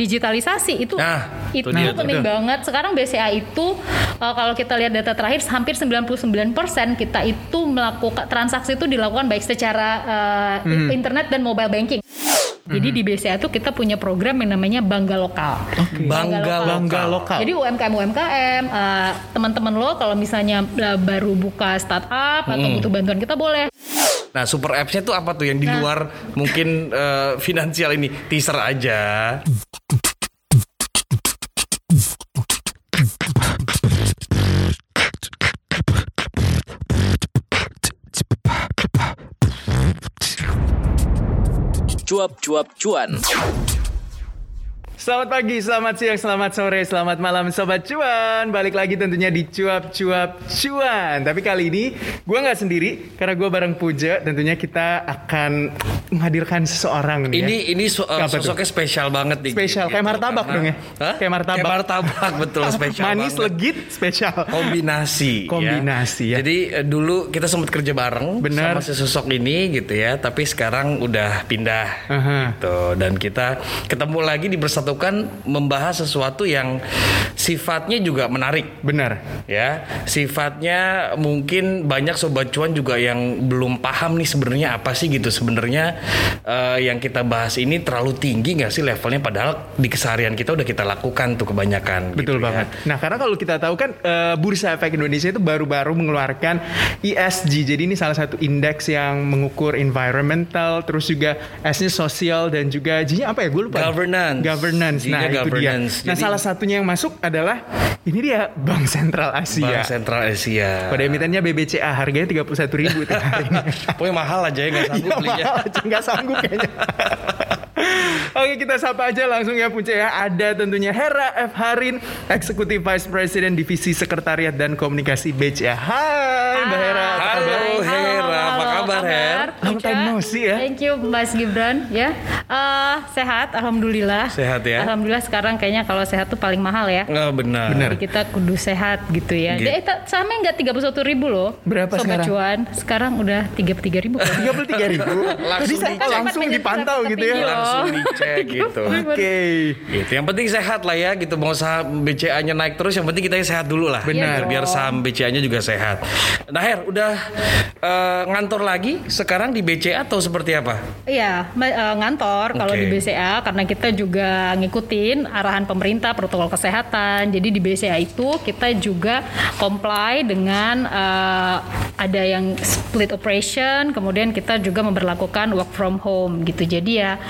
digitalisasi itu Nah, itu itu dia penting banget. Sekarang BCA itu uh, kalau kita lihat data terakhir hampir 99% kita itu melakukan transaksi itu dilakukan baik secara uh, Hmm. internet dan mobile banking. Jadi di BCA itu kita punya program yang namanya Bangga Lokal. Bangga Bangga lokal. lokal. Jadi UMKM UMKM uh, teman-teman lo kalau misalnya uh, baru buka startup atau Hmm. butuh bantuan kita boleh. Nah, super apps-nya tuh apa tuh yang di Nah. luar mungkin eh, finansial ini teaser aja. Cuap-cuap cuan. Selamat pagi, selamat siang, selamat sore, selamat malam Sobat Cuan Balik lagi tentunya di Cuap-Cuap Cuan Tapi kali ini gue nggak sendiri Karena gue bareng Puja Tentunya kita akan menghadirkan seseorang nih Ini ya. ini so- eh, Apa tuh? sosoknya spesial banget nih. Spesial, kayak martabak dong ya? Hah? Kayak martabak. Kayak martabak betul spesial Manis, banget. legit, spesial kombinasi Kombinasi, ya. Jadi eh, dulu kita sempat kerja bareng Bener. sama sosok ini gitu ya, tapi sekarang udah pindah Aha. gitu dan kita ketemu lagi dipersatukan membahas sesuatu yang sifatnya juga menarik Benar ya. Sifatnya mungkin banyak sobat cuan juga yang belum paham nih sebenarnya apa sih gitu sebenarnya eh, yang kita bahas ini terlalu tinggi nggak sih levelnya padahal di keseharian kita udah kita lakukan tuh kebanyakan Betul gitu ya. banget. Nah, karena kalau kita tahu kan eh, Bursa Efek Indonesia itu baru-baru mengeluarkan ESG. Jadi ini salah satu indeks yang mengukur environmental, terus juga S-nya sosial dan juga G-nya apa ya? Gue lupa. Governance. Governance. Nah, G-nya itu governance. dia. Nah, Jadi- salah satunya yang masuk adalah ini dia Bank Sentral Asia. Bank Sentral Asia. Pada emitennya BBCA harganya 31.000 ribu hari ini. Pokoknya mahal aja ya nggak sanggup Iya, belinya. mahal aja, nggak sanggup kayaknya. Oke kita sapa aja langsung ya Punca ya Ada tentunya Hera F. Harin Eksekutif Vice President Divisi Sekretariat dan Komunikasi BCA Hai Mbak Hera Halo, kabar? Hera. Apa kabar, Her? Long time no see ya. Thank you Mas Gibran ya. Eh, sehat alhamdulillah. Sehat ya? Alhamdulillah sekarang kayaknya kalau sehat tuh paling mahal ya. Nggak benar. Benar. Jadi kita kudu sehat gitu ya. Gitu. Eh, ta- sama nggak 31 ribu loh. Berapa Sobat sekarang? Cuan. Sekarang udah 33 ribu. 33 ribu Langsung Tadi saya dicek. langsung dipantau gitu ya Langsung dicek gitu. Oke Gitu. Yang penting sehat lah ya gitu. Mau saham BCA-nya naik terus yang penting kita sehat dulu lah. Benar. Biar saham BCA-nya juga sehat. Nah, Her, udah eh, ngantor lagi sekarang di BCA atau seperti apa? Iya, eh, ngantor kalau Oke. di BCA karena kita juga ngikutin arahan pemerintah protokol kesehatan. Jadi di BCA itu kita juga comply dengan eh, ada yang split operation, kemudian kita juga memperlakukan work from home gitu. Jadi ya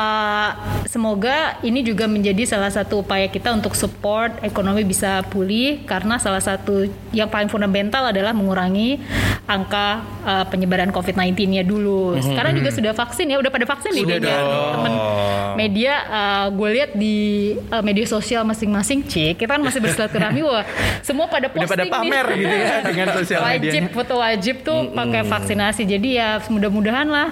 eh, semoga ini juga menjadi salah satu upaya kita untuk support ekonomi bisa pulih karena salah satu yang paling fundamental adalah mengurangi angka eh, penyebaran COVID-19-nya dulu. Sekarang juga sudah vaksin ya, udah pada vaksin nih Sudah temen media gue lihat di eh, media sosial masing-masing, cik kita kan masih bersilaturahmi wah semua pada Udah posting pada pamer nih. gitu ya dengan sosial wajib medianya. foto wajib tuh pakai vaksinasi. Jadi ya mudah-mudahan lah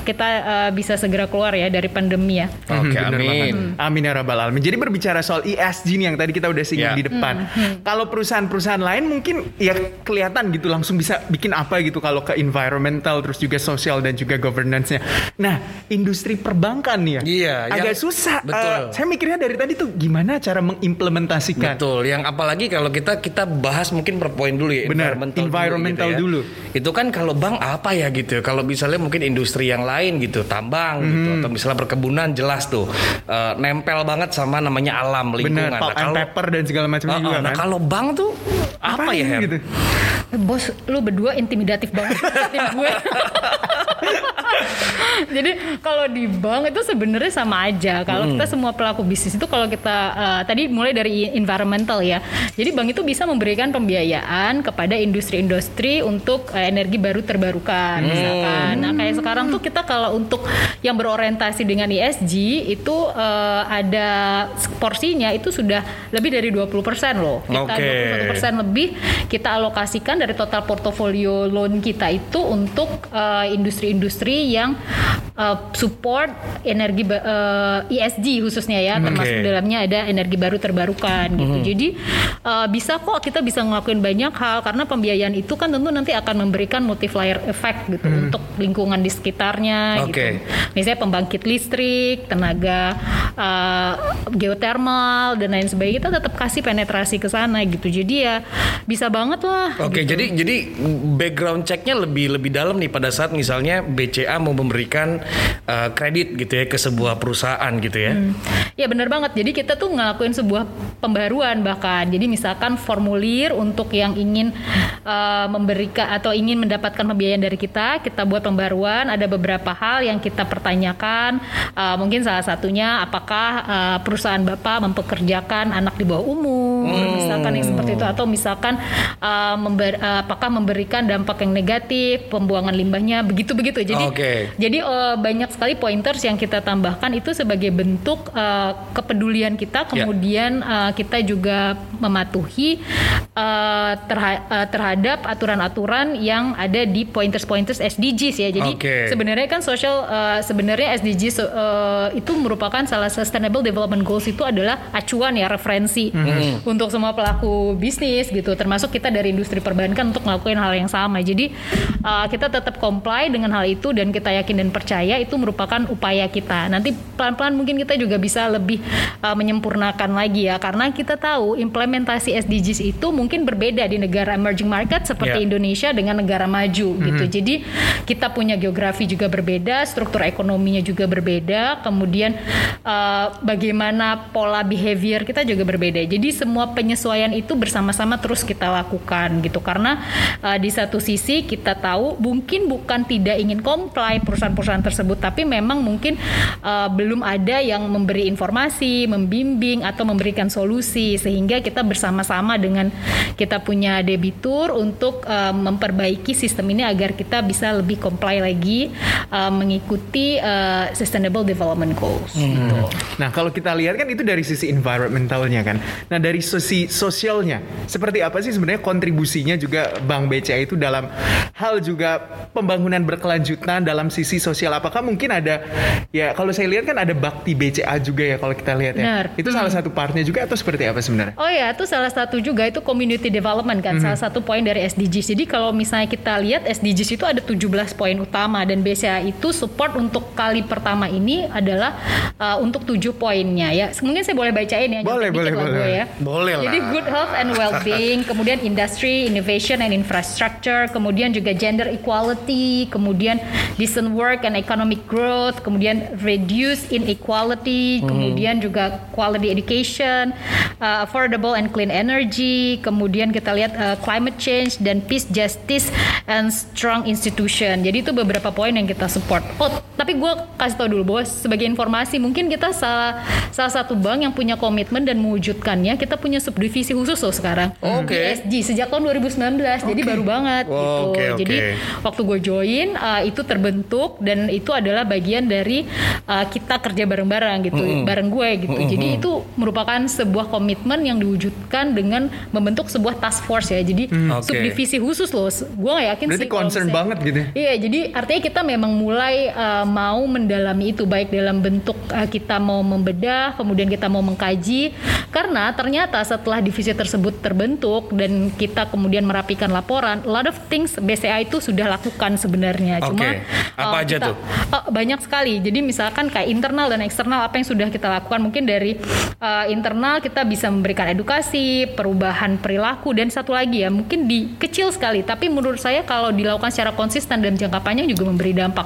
kita eh, bisa segera keluar ya dari pandemi ya. Oke, Hmm, bener banget. amin. Amin ya rabbal alamin. Jadi berbicara soal ESG nih yang tadi kita udah singgung Ya. di depan. Kalau perusahaan-perusahaan lain mungkin ya kelihatan gitu langsung bisa bikin apa gitu kalau ke environmental terus juga sosial dan juga governance-nya. Nah, industri perbankan nih ya. Iya, Agak yang- susah. betul. Eh, saya mikirnya dari tadi tuh gimana cara mengimplementasikan. Betul. Yang apalagi kalau kita kita bahas mungkin per poin dulu ya. Benar, Environmental, environmental gitu ya. dulu. Itu kan kalau bank apa ya gitu. ya. Kalau misalnya mungkin industri yang lain gitu, tambang gitu Mhm. atau misalnya perkebunan jelas tuh eh, nempel banget sama namanya alam lingkungan. Benar, pulp Nah, kalau paper dan segala macamnya juga ah, nah kan. kalau bank tuh apa Apain ya Her? gitu? Bos, lu berdua intimidatif banget tim gue. Jadi kalau di bank itu sebenarnya sama aja. Kalau kita semua pelaku bisnis itu kalau kita eh, tadi mulai dari environmental ya. Jadi bank itu bisa memberikan pembiayaan kepada industri-industri untuk eh, energi baru terbarukan misalkan. Nah, kayak sekarang tuh kita kalau untuk yang berorientasi dengan ESG itu eh, ada porsinya itu sudah lebih dari 20% loh. Kita Oke. 21% lebih kita alokasikan dari total portofolio loan kita itu untuk eh, industri-industri industri-industri yang uh, support energi uh, ESG khususnya ya, termasuk Oke. di dalamnya ada energi baru terbarukan gitu. Jadi uh, bisa kok kita bisa ngelakuin banyak hal karena pembiayaan itu kan tentu nanti akan memberikan multiplier effect gitu untuk lingkungan di sekitarnya Oke. gitu. Misalnya pembangkit listrik, tenaga uh, geotermal dan lain sebagainya kita tetap kasih penetrasi ke sana gitu. Jadi ya bisa banget lah. Oke, gitu. jadi jadi background checknya lebih lebih dalam nih pada saat misalnya BCA mau memberikan uh, kredit gitu ya ke sebuah perusahaan gitu ya. Ya benar banget. Jadi kita tuh ngelakuin sebuah pembaruan bahkan. Jadi misalkan formulir untuk yang ingin uh, memberikan atau ingin mendapatkan pembiayaan dari kita, kita buat pembaruan. Ada beberapa hal yang kita pertanyakan. Uh, mungkin salah satunya apakah uh, perusahaan bapak mempekerjakan anak di bawah umur, misalkan yang seperti itu, atau misalkan uh, member- uh, apakah memberikan dampak yang negatif, pembuangan limbahnya, begitu-begitu. Jadi Oke. jadi eh, banyak sekali pointers yang kita tambahkan itu sebagai bentuk eh, kepedulian kita, kemudian eh, kita juga mematuhi eh, terha- terhadap aturan-aturan yang ada di pointers-pointers SDGs ya. Jadi Oke. sebenarnya kan social eh, sebenarnya SDGs eh, itu merupakan salah Sustainable Development Goals itu adalah acuan ya referensi untuk semua pelaku bisnis gitu, termasuk kita dari industri perbankan untuk melakukan hal yang sama. Jadi uh, kita tetap comply dengan hal itu dan kita yakin dan percaya itu merupakan upaya kita. Nanti pelan-pelan mungkin kita juga bisa lebih uh, menyempurnakan lagi ya karena kita tahu implementasi SDGs itu mungkin berbeda di negara emerging market seperti Ya. Indonesia dengan negara maju gitu. Jadi kita punya geografi juga berbeda, struktur ekonominya juga berbeda, kemudian uh, bagaimana pola behavior kita juga berbeda. Jadi semua penyesuaian itu bersama-sama terus kita lakukan gitu karena uh, di satu sisi kita tahu mungkin bukan tidak ingin comply perusahaan-perusahaan tersebut tapi memang mungkin uh, belum ada yang memberi informasi, membimbing atau memberikan solusi sehingga kita bersama-sama dengan kita punya debitur untuk uh, memperbaiki sistem ini agar kita bisa lebih comply lagi uh, mengikuti uh, sustainable development goals gitu. Nah, kalau kita lihat kan itu dari sisi environmentalnya kan. Nah, dari sisi sosialnya, seperti apa sih sebenarnya kontribusinya juga Bank BCA itu dalam hal juga pembangunan berkelanjutan dalam sisi sosial? Apakah mungkin ada ya kalau saya lihat kan ada bakti BCA juga ya kalau kita lihat ya. Benar. Itu salah satu partnya juga atau seperti apa sebenarnya? Oh ya, itu salah satu juga itu community development kan, salah satu poin dari SDGs. Jadi kalau misalnya kita lihat SDGs itu ada 17 poin utama dan BCA itu support untuk kali pertama ini adalah uh, untuk tujuh poinnya ya. Mungkin saya boleh bacain ya. Boleh, boleh, boleh. gue ya. Boleh lah. Jadi good health and well-being, kemudian industry, innovation and infrastructure, kemudian juga gender equality, kemudian decent work and economic growth, kemudian reduce inequality, kemudian juga quality education, uh, affordable and clean energy, kemudian kita lihat uh, climate change dan peace, justice and strong institution. Jadi itu beberapa poin yang kita support. Oh, tapi gue kasih tau dulu bahwa sebagai informasi mungkin kita salah salah satu bank yang punya komitmen dan mewujudkannya. Kita punya subdivisi khusus loh sekarang Oke. di SG sejak tahun 2019. Jadi baru banget Oh, gitu. oke, oke. Jadi waktu gue join uh, itu terbentuk dan itu adalah bagian dari uh, kita kerja bareng-bareng gitu, bareng gue gitu. Jadi itu merupakan sebuah komitmen yang diwujudkan dengan membentuk sebuah task force ya. Jadi Oke. subdivisi khusus loh. Gue gak yakin Berarti sih kalau concern misalnya- banget gitu ya? Iya, jadi artinya kita memang mulai uh, mau mendalami itu baik dalam bentuk uh, kita mau membedah, kemudian kita mau mengkaji karena ternyata setelah divisi tersebut terbentuk dan kita kemudian merapikan laporan, a lot of things BCA itu sudah lakukan sebenarnya. Cuma Oke. Apa uh, aja kita- tuh? uh, banyak sekali. Jadi misalkan kayak internal dan eksternal apa yang sudah kita lakukan mungkin dari uh, internal kita bisa memberikan edukasi, perubahan perilaku dan satu lagi ya mungkin di kecil sekali tapi menurut saya kalau dilakukan secara konsisten dalam jangka panjang juga memberi dampak.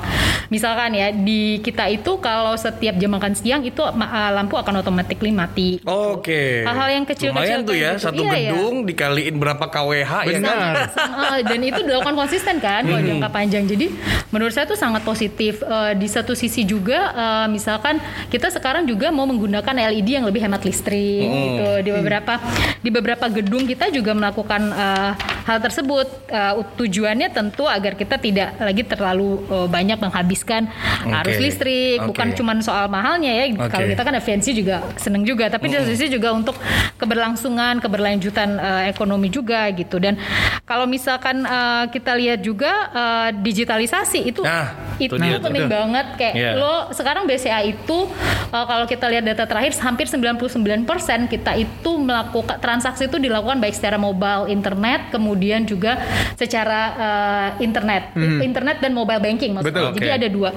Misalkan ya di kita itu kalau setiap jam makan siang itu uh, lampu akan otomatis mati. Oke. Hal-hal yang kecil-kecil tuh ya, gitu. satu Iya, iya. gedung dikaliin berapa KWH ya kan? Benar. Uh, dan itu dilakukan konsisten kan kalau jangka panjang. Jadi menurut saya itu sangat positif. Uh, di satu sisi juga uh, misalkan kita sekarang juga mau menggunakan LED yang lebih hemat listrik gitu. Di beberapa di beberapa gedung kita juga melakukan uh, hal tersebut. Uh, tujuannya tentu agar kita tidak lagi terlalu uh, banyak menghabiskan arus Oke. listrik. Bukan Oke. cuma soal mahalnya ya. Oke. Kalau kita kan efisiensi juga seneng juga. Tapi di satu sisi juga untuk keberlangsungan, keberlanjutan uh, ekonomi juga gitu. Dan kalau misalkan uh, kita lihat juga uh, digitalisasi itu Nah. itu dia tuh. penting banget kayak Iya. lo sekarang BCA itu uh, kalau kita lihat data terakhir hampir 99% kita itu melakukan transaksi itu dilakukan baik secara mobile internet kemudian juga secara uh, internet internet dan mobile banking maksudnya Betul, jadi oke. ada dua.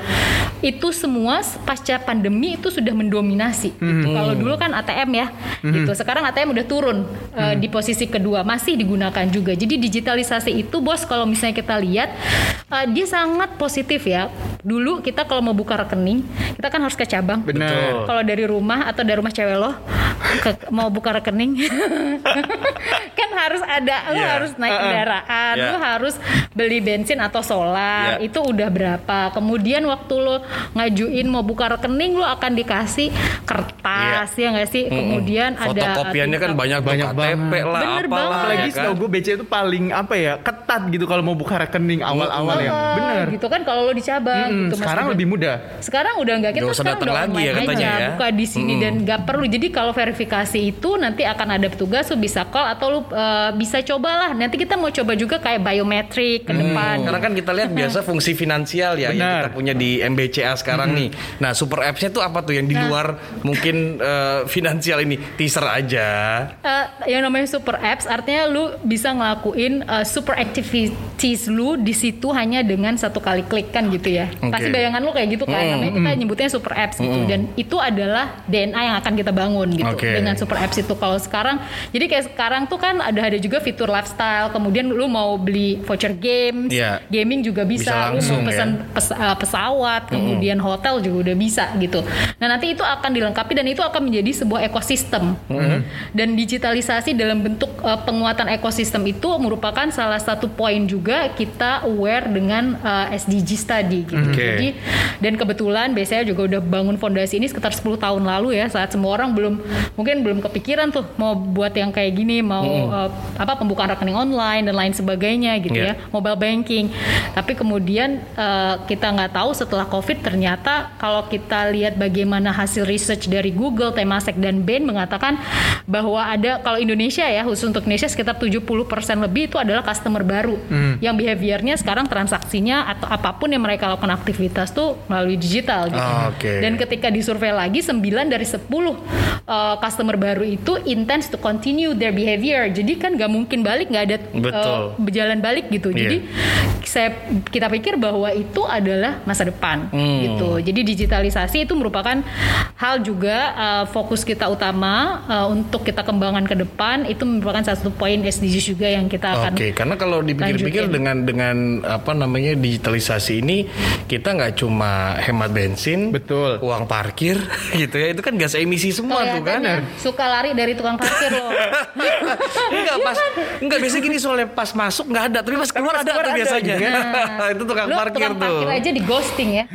Itu semua pasca pandemi itu sudah mendominasi. Gitu. kalau dulu kan ATM ya. Gitu. Sekarang ATM udah turun uh, di posisi kedua. Masih digunakan juga. Jadi digitalisasi itu bos kalau misalnya kita lihat uh, dia sangat positif ya. Dulu kita kalau mau buka rekening kita kan harus ke cabang. Benar. kalau dari rumah atau dari rumah cewek lo ke- mau buka rekening harus ada lo Iya. harus naik kendaraan Iya. lo harus beli bensin atau solar Iya. itu udah berapa kemudian waktu lo ngajuin mau buka rekening lo akan dikasih kertas ya nggak sih kemudian ada Iya. Fotokopiannya kan banyak Banyak KTP lah Bener apalah banget. Apalagi ya kan. setahu gue BCA itu paling apa ya ketat gitu kalau mau buka rekening awal-awal ya. Bener. gitu kan kalau lo di cabang Mm-mm, gitu Mas sekarang lebih mudah. Sekarang udah nggak kita usah sekarang datang udah lagi ya katanya aja, ya. buka di sini dan nggak perlu. Jadi kalau verifikasi itu nanti akan ada petugas lu bisa call atau lu uh, bisa cobalah. Nanti kita mau coba juga kayak biometrik ke depan. Karena kan kita lihat biasa fungsi finansial ya yang Benar. kita punya di MBCA sekarang nih. Nah, super apps-nya tuh apa tuh yang di Nah. luar mungkin eh, finansial ini teaser aja. Eh, yang namanya super apps artinya lu bisa ngelakuin uh, super activities lu di situ hanya dengan satu kali klik kan gitu ya. Oke. Pasti bayangan lu kayak gitu kan. Namanya kita nyebutnya super apps gitu dan itu adalah DNA yang akan kita bangun gitu Oke. dengan super apps itu. Kalau sekarang jadi kayak sekarang tuh kan ada ada juga fitur lifestyle. Kemudian lu mau beli voucher games, Iya. gaming juga bisa. Bisa lu mau langsung pesan ya. pes- uh, pesawat, kemudian hotel juga udah bisa gitu. Nah nanti itu akan dilengkapi dan itu akan menjadi sebuah ekosistem. Dan digitalisasi dalam bentuk uh, penguatan ekosistem itu merupakan salah satu poin juga kita aware dengan uh, SDGs tadi gitu. Oke. Jadi dan kebetulan biasanya juga udah bangun fondasi ini sekitar 10 tahun lalu ya saat semua orang belum mungkin belum kepikiran tuh mau buat yang kayak gini mau uh, apa pembukaan rekening online dan lain sebagainya gitu Iya. ya mobile banking. Tapi kemudian eh, kita nggak tahu setelah COVID ternyata kalau kita lihat bagaimana hasil research dari Google, Temasek dan Bain mengatakan bahwa ada kalau Indonesia ya khusus untuk Indonesia sekitar 70% lebih itu adalah customer baru yang behaviornya sekarang transaksinya atau apa pun yang mereka lakukan aktivitas tuh melalui digital gitu. Ah, oke. Dan ketika disurvei lagi 9 dari 10 eh, customer baru itu intends to continue their behavior. Jadi kan nggak mungkin balik nggak ada eh, Betul. berjalan balik gitu. Iya. Jadi saya kita pikir bahwa itu adalah masa depan Hmm. gitu. Jadi digitalisasi itu merupakan hal juga uh, fokus kita utama uh, untuk kita kembangkan ke depan itu merupakan satu poin SDGs juga yang kita akan Oke, karena kalau dipikir-pikir dengan dengan apa namanya digitalisasi ini kita nggak cuma hemat bensin, Betul. uang parkir gitu ya, itu kan gas emisi semua tuh kan. Suka lari dari tukang parkir loh. enggak pas enggak biasa gini soalnya pas masuk nggak ada, tapi pas keluar ada keluar tuh ada biasanya. gitu itu tukang Lu parkir tukang tuh. parkir aja di ghosting ya.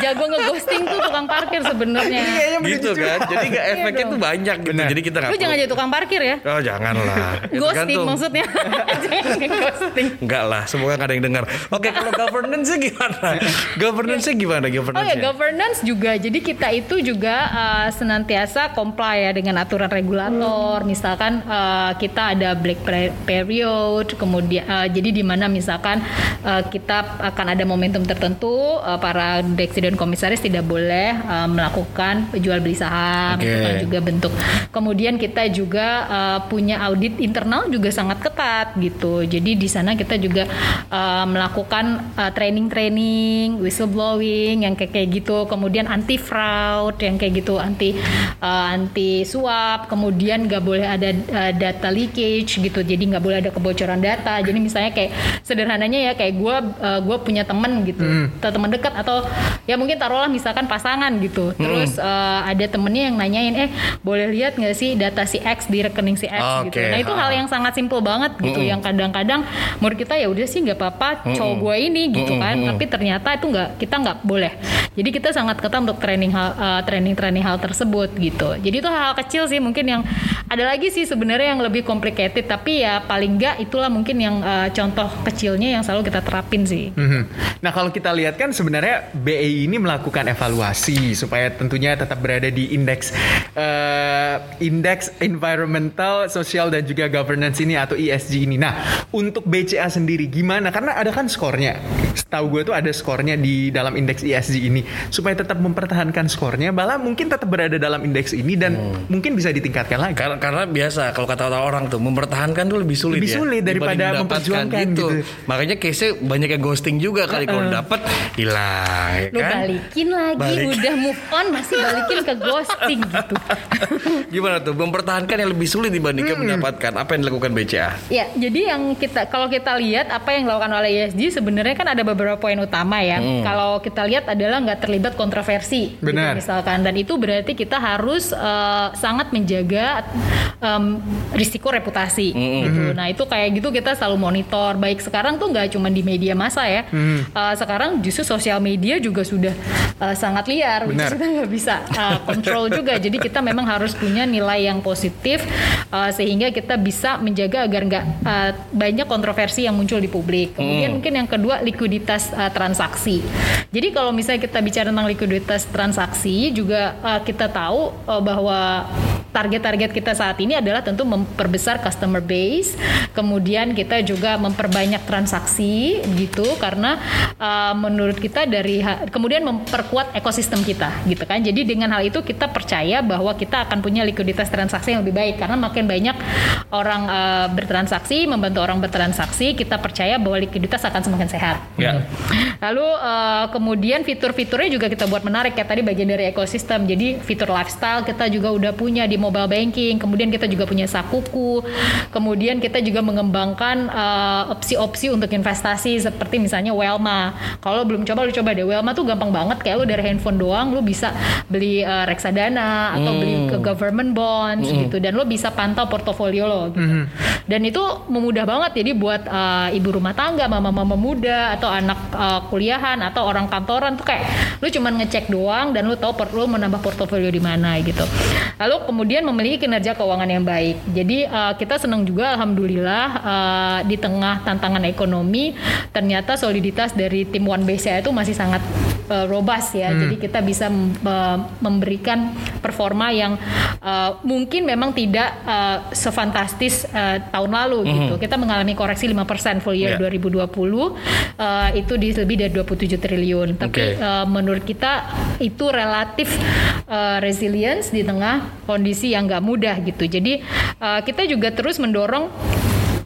Jago nge-ghosting tuh tukang parkir sebenarnya. gitu kan. Jadi nggak efeknya tuh banyak gitu. Benar. Jadi kita nggak Lu jangan jadi tukang parkir ya. Oh janganlah. Itu Ghosting tergantung. maksudnya. jangan nge-ghosting. Enggak lah, semoga nggak ada yang dengar. Oke, kalau governance-nya gimana? governance-nya gimana Oh governance ya governance juga. Jadi kita itu juga uh, senantiasa comply ya dengan aturan regulator. Misalkan uh, kita ada black period, kemudian uh, jadi di mana misalkan uh, kita akan ada momentum tertentu uh, para direksi dan komisaris tidak boleh uh, melakukan jual beli saham. Oke. Itu kan juga bentuk. Kemudian kita juga uh, punya audit internal juga sangat ketat gitu. Jadi di sana kita juga uh, melakukan uh, training-training, whistleblowing yang kayak kayak gitu. Kemudian anti fraud yang kayak gitu, anti uh, anti suap. Kemudian nggak boleh ada uh, data leakage gitu. Jadi nggak boleh ada kebocoran data. Jadi misalnya kayak sederhananya ya kayak gue uh, gue punya temen gitu, teman dekat atau ya mungkin taruhlah misalkan pasangan gitu. Terus uh, ada temennya yang nanyain eh boleh lihat nggak sih data si X di rekening si X gitu. Oke, Nah itu hal ha. yang sangat simpel banget gitu. Yang kadang-kadang menurut kita ya udah sih nggak apa-apa cowok gue ini gitu kan. Tapi ternyata itu nggak kita nggak boleh. Jadi kita sangat ketat untuk training hal uh, training training hal tersebut gitu. Jadi itu hal-hal kecil sih mungkin yang ada lagi sih sebenarnya yang lebih complicated tapi ya paling enggak itulah mungkin yang uh, contoh kecilnya yang selalu kita terapin sih. Mhm. Nah kalau kita lihat kan sebenarnya BEI ini melakukan evaluasi supaya tentunya tetap berada di indeks eh, indeks environmental, sosial dan juga governance ini atau ESG ini. Nah untuk BCA sendiri gimana? Karena ada kan skornya. Setahu gue tuh ada skornya di dalam indeks ESG ini supaya tetap mempertahankan skornya. Malah mungkin tetap berada dalam indeks ini dan Hmm. mungkin bisa ditingkatkan lagi. Karena, karena biasa kalau kata orang tuh mempertahankan tuh lebih sulit Lebih ya sulit daripada dibanding mendapatkan memperjuangkan gitu. Makanya case-nya banyak yang ghosting juga kali kalau dapet hilang ya Lu kan. balikin lagi, Balik. udah move on masih balikin ke ghosting gitu. Gimana tuh mempertahankan yang lebih sulit dibandingkan Hmm. mendapatkan apa yang dilakukan BCA? Ya, jadi yang kita kalau kita lihat apa yang dilakukan oleh ESG sebenarnya kan ada beberapa poin utama ya. Kalau kita lihat adalah nggak terlibat kontroversi, gitu Benar. misalkan. Dan itu berarti kita harus eh, sangat menjaga em, risiko reputasi. Gitu. Nah itu kayak gitu kita selalu monitor. Baik sekarang tuh nggak cuma di media massa ya. Eh, sekarang justru sosial media juga sudah eh, sangat liar. is Benar. kita nggak bisa uh, kontrol juga. Jadi kita memang harus punya nilai yang positif uh, sehingga kita bisa menjaga agar nggak uh, banyak kontroversi yang muncul di publik. Kemudian mungkin yang kedua likuiditas uh, transaksi. Jadi kalau misalnya kita bicara tentang likuiditas transaksi juga uh, kita tahu uh, bahwa target-target kita saat ini adalah tentu memperbesar customer base, kemudian kita juga memperbanyak transaksi gitu karena uh, menurut kita dari kemudian memperkuat ekosistem kita gitu kan. Jadi dengan hal itu kita percaya bahwa kita akan punya likuiditas transaksi yang lebih baik karena makin banyak orang uh, bertransaksi, membantu orang bertransaksi, kita percaya bahwa likuiditas akan semakin sehat. Ya. Lalu uh, kemudian fitur-fiturnya juga kita buat menarik ya tadi bagian dari ekosistem. Jadi fitur lifestyle kita juga udah punya di mobile banking. Kemudian kita juga punya sakuku. Kemudian kita juga mengembangkan uh, opsi-opsi untuk investasi seperti misalnya Welma. Kalau belum coba lu coba deh. Welma tuh gampang banget kayak lu dari handphone doang lu bisa beli uh, reksadana atau beli ke government bonds gitu dan lu bisa pantau portofolio lo gitu. Dan itu memudah banget jadi buat uh, ibu rumah tangga, mama-mama muda atau anak uh, kuliahan atau orang kantoran tuh kayak lu cuman ngecek doang dan lu tahu per- lu menambah portofolio di mana gitu. Lalu kemudian memiliki kinerja keuangan yang baik. Jadi uh, kita senang juga alhamdulillah uh, di tengah tantangan ekonomi ternyata soliditas dari tim One BCA itu masih sangat uh, robust ya. Jadi kita bisa uh, memberikan performa yang uh, mungkin memang tidak uh, sefantastis uh, tahun lalu gitu. Kita mengalami koreksi 5% full year Yeah. 2020 uh, itu di lebih dari 27 triliun. Tapi Oke. uh, menurut kita itu relatif uh, resilience di tengah kondisi yang nggak mudah gitu. Jadi uh, kita juga terus mendorong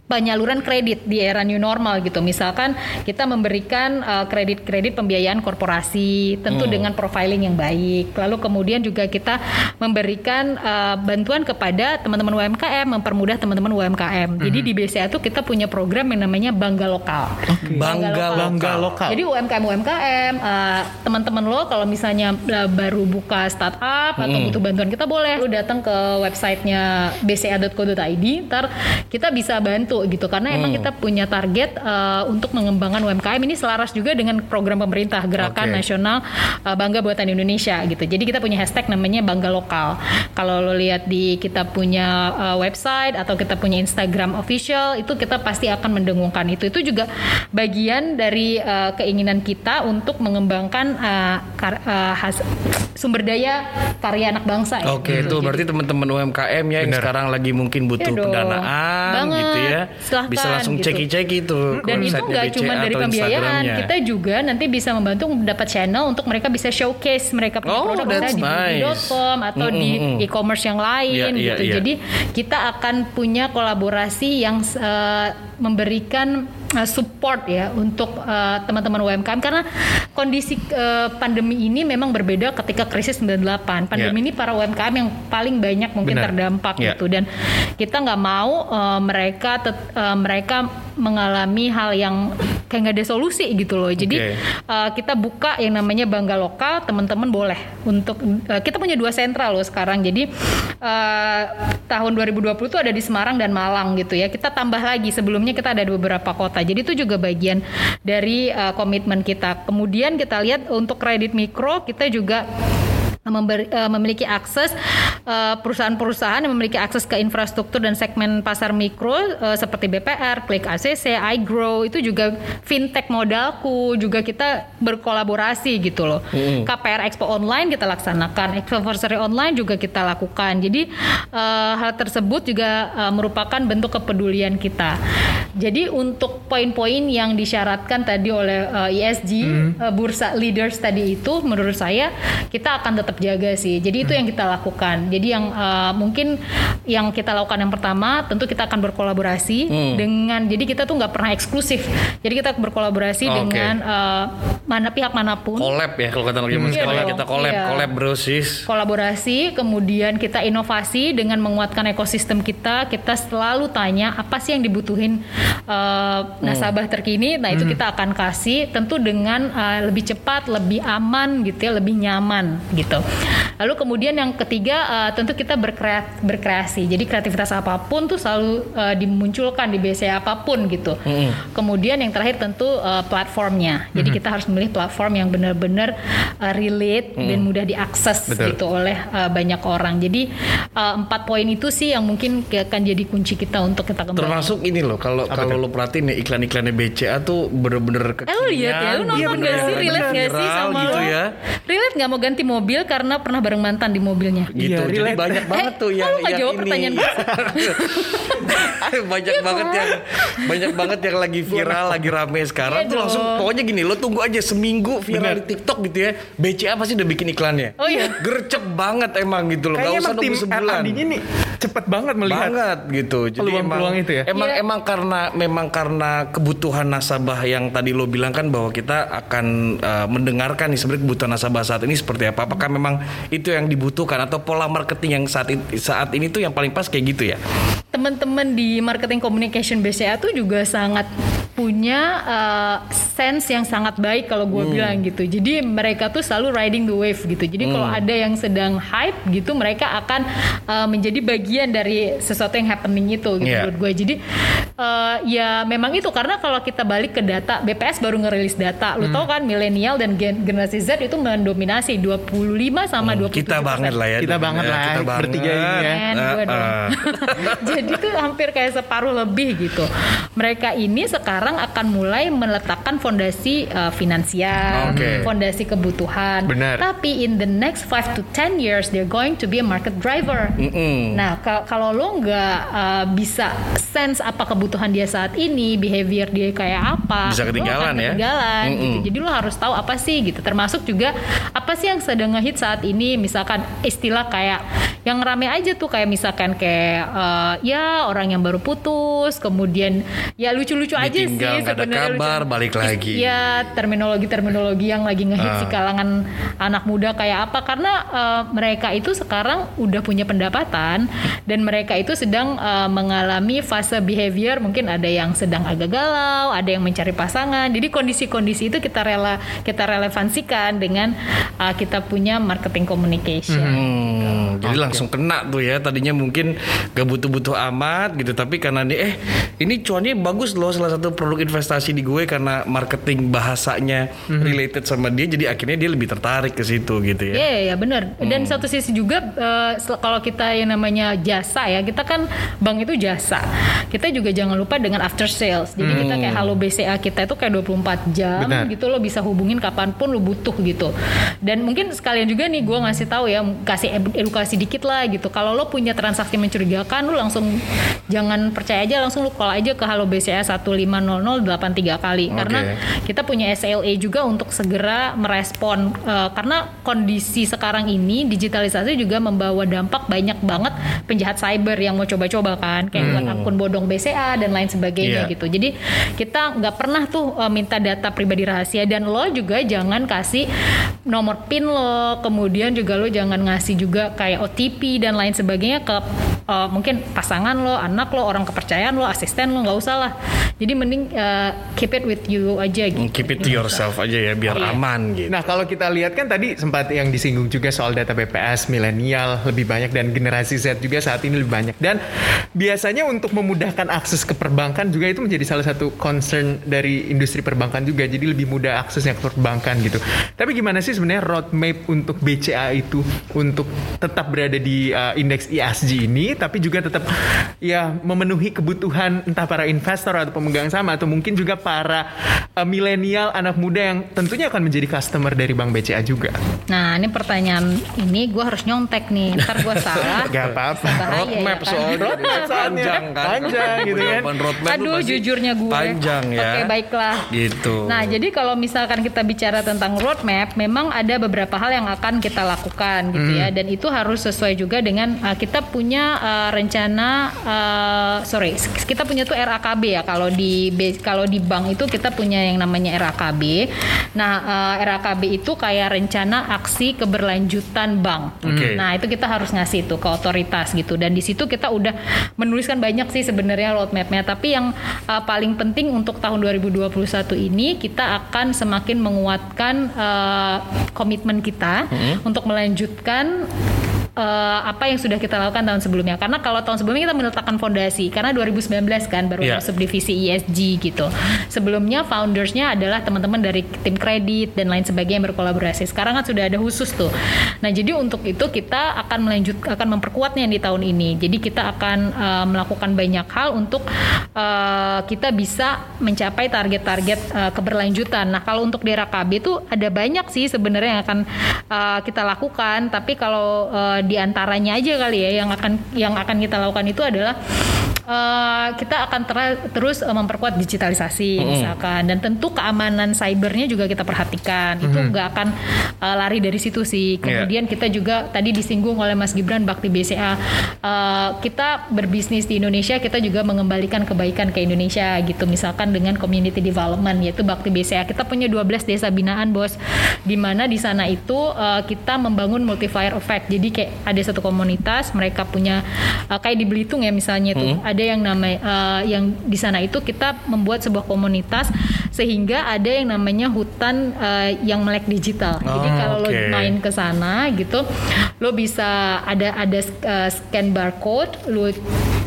penyaluran kredit di era new normal gitu. Misalkan kita memberikan uh, kredit-kredit pembiayaan korporasi tentu dengan profiling yang baik. Lalu kemudian juga kita memberikan uh, bantuan kepada teman-teman UMKM, mempermudah teman-teman UMKM. Jadi di BCA itu kita punya program yang namanya Bangga Lokal. Bangga lokal. Bangga lokal. Jadi UMKM UMKM uh, teman-teman lo kalau misalnya uh, baru buka startup atau butuh bantuan kita boleh lu datang ke websitenya bca.co.id ntar kita bisa bantu gitu karena emang kita punya target uh, untuk mengembangkan UMKM ini selaras juga dengan program pemerintah gerakan Oke. nasional uh, bangga buatan Indonesia gitu. Jadi kita punya hashtag namanya bangga lokal. Kalau lo lihat di kita punya uh, website atau kita punya Instagram official itu kita pasti akan mendengungkan itu. Itu juga bagian dari uh, keinginan kita untuk mengembangkan uh, kar- uh, has- sumber daya karya anak bangsa. ya, Oke, gitu. itu berarti teman-teman UMKM ya yang sekarang lagi mungkin butuh Iya dong. pendanaan Banget. gitu ya. Silahkan, Bisa langsung gitu. ceki-ceki tuh dan itu nggak cuma dari pembiayaan, kita juga nanti bisa membantu mendapat channel untuk mereka bisa showcase mereka punya Oh, produk that's misalnya di nice. booking.com atau Mm, di mm, mm. e-commerce yang lain Iya, iya, gitu. iya. Jadi kita akan punya kolaborasi yang eh, memberikan eh, support ya untuk eh, teman-teman UMKM karena kondisi eh, pandemi ini memang berbeda ketika krisis 98. Pandemi Iya. ini para UMKM yang paling banyak mungkin Benar. terdampak Iya. gitu dan kita nggak mau eh, mereka tet- eh, mereka mengalami hal yang kayak nggak ada solusi gitu loh. Jadi Oke. eh, kita buka yang namanya bangga lokal, teman-teman boleh untuk eh, kita punya dua sentra loh sekarang. Jadi eh, tahun 2020 itu ada di Semarang dan Malang gitu ya. Kita tambah lagi sebelumnya kita ada di beberapa kota. Jadi itu juga bagian dari eh, komitmen kita. Kemudian kita lihat untuk kredit mikro kita juga eh, memiliki akses perusahaan-perusahaan yang memiliki akses ke infrastruktur dan segmen pasar mikro eh, seperti BPR, Klik ACC, iGrow itu juga fintech modalku juga kita berkolaborasi gitu loh. KPR Expo Online kita laksanakan, Expoversary Online juga kita lakukan. Jadi eh, hal tersebut juga eh, merupakan bentuk kepedulian kita. Jadi untuk poin-poin yang disyaratkan tadi oleh eh, ESG eh, bursa leaders tadi itu menurut saya kita akan tetap jaga sih. Jadi itu yang kita lakukan. Jadi yang eh, mungkin yang kita lakukan yang pertama tentu kita akan berkolaborasi dengan jadi kita tuh nggak pernah eksklusif. Jadi kita berkolaborasi Oke. dengan eh, mana pihak mana pun Collab ya kalau kata lagi Iya sekolah dong, kita collab, iya. collab bro sis. kolaborasi, kemudian kita inovasi dengan menguatkan ekosistem kita. Kita selalu tanya apa sih yang dibutuhin eh, nasabah terkini. Nah itu kita akan kasih, tentu dengan eh, lebih cepat, lebih aman gitu ya, lebih nyaman gitu. Lalu kemudian yang ketiga eh, tentu kita berkrea- berkreasi. Jadi kreativitas apa pun tuh selalu eh, dimunculkan di BCA apa pun gitu. Kemudian yang terakhir tentu eh, platformnya. Jadi kita harus memilih platform yang benar-benar eh, relate dan mudah diakses Betul. gitu oleh uh, banyak orang. Jadi uh, empat poin itu sih yang mungkin akan jadi kunci kita untuk kita kembali. Termasuk ini loh kalau kalau lo perhatiin ya iklan-iklannya BCA tuh bener-bener Eh lu lihat ya, lu kekinian, nonton iya, gak bener, sih? bener, Relate gak sih sama gitu lo? ya. Relate gak mau ganti mobil karena pernah bareng mantan di mobilnya? Gitu. Iya, Jadi relate. banyak banget Eh, tuh yang yang jawab ini. pertanyaan banyak Iya banget kan? yang banyak banget yang lagi viral, lagi rame sekarang Iya tuh langsung pokoknya gini, lo tunggu aja seminggu viral Bener. di TikTok gitu ya. BCA pasti udah bikin iklannya. Oh iya. Gercep banget emang gitu loh. Gak Kayaknya usah emang tim nunggu sebulan. R&D-nya nih cepet banget melihat. banget gitu. Jadi peluang-peluang emang, itu ya? Emang Iya. emang karena memang karena kebutuhan nasabah yang tadi lo bilang kan bahwa kita akan uh, mendengarkan nih sebenarnya kebutuhan nasabah saat ini seperti apa. Apakah memang itu yang dibutuhkan atau pola marketing yang saat ini, saat ini tuh yang paling pas kayak gitu ya? Teman-teman di marketing communication BCA tuh juga sangat punya uh, sense yang sangat baik kalau Hmm. gue bilang gitu. Jadi mereka tuh selalu riding the wave gitu. Jadi kalau Hmm. ada yang sedang hype gitu, mereka akan uh, menjadi bagian dari sesuatu yang happening itu gitu Iya. menurut gue. Jadi uh, ya memang itu karena kalau kita balik ke data BPS baru ngerilis data. Lu Hmm. tau kan milenial dan gen- generasi Z itu mendominasi 25 sama 27 Hmm, Kita banget lah ya. Kita banget Ya, lah, kita banget. bertiga ini ya. Gue dong. ah. Jadi tuh hampir kayak separuh lebih gitu. Mereka ini sekarang akan mulai meletakkan fondasi uh, finansial, Oke. fondasi kebutuhan. Benar. Tapi in the next 5 to 10 years they're going to be a market driver. Nah, ka- kalau lo nggak uh, bisa sense apa kebutuhan dia saat ini, behavior dia kayak apa, Bisa lo ketinggalan akan ya. ketinggalan gitu. Mm-mm. Jadi lo harus tahu apa sih gitu. Termasuk juga apa sih yang sedang ngehit saat ini. Misalkan istilah kayak yang rame aja tuh kayak misalkan kayak eh, ya orang yang baru putus, kemudian ya lucu-lucu aja sih sebenarnya kabar, lucu. balik lagi. Ya terminologi-terminologi yang lagi ngehit Ah. di kalangan anak muda kayak apa karena eh, mereka itu sekarang udah punya pendapatan dan mereka itu sedang eh, mengalami fase behavior mungkin ada yang sedang agak galau, ada yang mencari pasangan. Jadi kondisi-kondisi itu kita rela kita relevansikan dengan eh, kita punya marketing communication. Hmm, jadi langsung kena tuh ya. Tadinya mungkin gak butuh-butuh amat gitu, tapi karena nih eh ini cuannya bagus loh salah satu produk investasi di gue karena marketing bahasanya related sama dia, jadi akhirnya dia lebih tertarik ke situ gitu ya. Iya, iya benar. Dan satu sisi juga sel- kalau kita yang namanya jasa ya, kita kan bank itu jasa. Kita juga jangan lupa dengan after sales. Jadi kita kayak Halo BCA kita itu kayak 24 jam Benar. gitu lo bisa hubungin kapan pun lo butuh gitu. Dan mungkin sekalian juga nih gue ngasih tahu ya, kasih ed- edukasi dikit lah gitu. Kalau lo punya transaksi mencurigakan, lo langsung jangan percaya aja langsung lo call aja ke Halo BCA 150083 kali karena kita punya SLA juga untuk segera merespon Eh, karena kondisi sekarang ini digitalisasi juga membawa dampak banyak banget penjahat cyber yang mau coba-coba kan kayak buat akun bodong BCA dan lain sebagainya Iya. gitu jadi kita nggak pernah tuh eh, minta data pribadi rahasia dan lo juga jangan kasih nomor pin lo kemudian juga lo jangan ngasih juga kayak OTP dan lain sebagainya ke eh, mungkin pasangan lo anak lo orang kepercayaan lo asisten lo nggak usah lah Jadi mending uh, keep it with you aja gitu. Keep it to yourself aja ya biar Iya. aman gitu. Nah kalau kita lihat kan tadi sempat yang disinggung juga soal data BPS milenial lebih banyak dan generasi Z juga saat ini lebih banyak dan biasanya untuk memudahkan akses ke perbankan juga itu menjadi salah satu concern dari industri perbankan juga jadi lebih mudah aksesnya ke perbankan gitu. Tapi gimana sih sebenarnya roadmap untuk BCA itu untuk tetap berada di uh, indeks ISG ini tapi juga tetap ya memenuhi kebutuhan entah para investor atau pemegang saham atau mungkin juga para uh, milenial anak muda yang tentunya akan menjadi customer dari Bank BCA juga. Nah ini pertanyaan ini gue harus nyontek nih. Ntar gue salah. Gak apa-apa. Bahaya roadmap ya kan? soalnya Roadmap soalnya. panjang kan Panjang gitu kan. Roadmap Aduh jujurnya gue. panjang ya Oke baiklah. gitu Nah, jadi kalau misalkan kita bicara tentang roadmap, memang ada beberapa hal yang akan kita lakukan gitu Hmm. ya, dan itu harus sesuai juga dengan uh, kita punya uh, rencana, uh, sorry, kita punya tuh RAKB ya. Kalau di kalau di bank itu kita punya yang namanya RAKB. Nah, uh, RAKB itu kayak rencana aksi keberlanjutan bank. Oke. Nah, itu kita harus ngasih tuh ke otoritas gitu, dan di situ kita udah menuliskan banyak sih sebenarnya roadmapnya. Tapi yang uh, paling penting untuk tahun 2021 ini kita akan semakin menguatkan uh, komitmen kita untuk melanjutkan uh, apa yang sudah kita lakukan tahun sebelumnya. Karena kalau tahun sebelumnya kita meletakkan fondasi karena 2019 kan baru Iya. masuk divisi ESG gitu. Sebelumnya foundersnya adalah teman-teman dari tim kredit dan lain sebagainya yang berkolaborasi. Sekarang kan sudah ada khusus tuh. Nah, jadi untuk itu kita akan melanjut akan memperkuatnya di tahun ini. Jadi kita akan uh, melakukan banyak hal untuk uh, kita bisa mencapai target-target uh, keberlanjutan. Nah, kalau untuk di RKB itu ada banyak sih sebenarnya yang akan uh, kita lakukan, tapi kalau uh, di antaranya aja kali ya yang akan yang akan kita lakukan itu adalah uh, kita akan ter- terus uh, memperkuat digitalisasi misalkan. Dan tentu keamanan cybernya juga kita perhatikan. Itu nggak akan uh, lari dari situ sih. Kemudian kita juga tadi disinggung oleh Mas Gibran Bakti BCA uh, kita berbisnis di Indonesia kita juga mengembalikan kebaikan ke Indonesia gitu. Misalkan dengan community development yaitu Bakti BCA kita punya 12 desa binaan bos. Di mana di sana itu uh, kita membangun multiplier effect. Jadi kayak ada satu komunitas mereka punya uh, kayak di Belitung ya misalnya itu. Ada yang namanya uh, yang di sana itu kita membuat sebuah komunitas sehingga ada yang namanya hutan uh, yang melek digital. Jadi Oh, kalau lo oke. main ke sana gitu lo bisa ada ada uh, scan barcode lo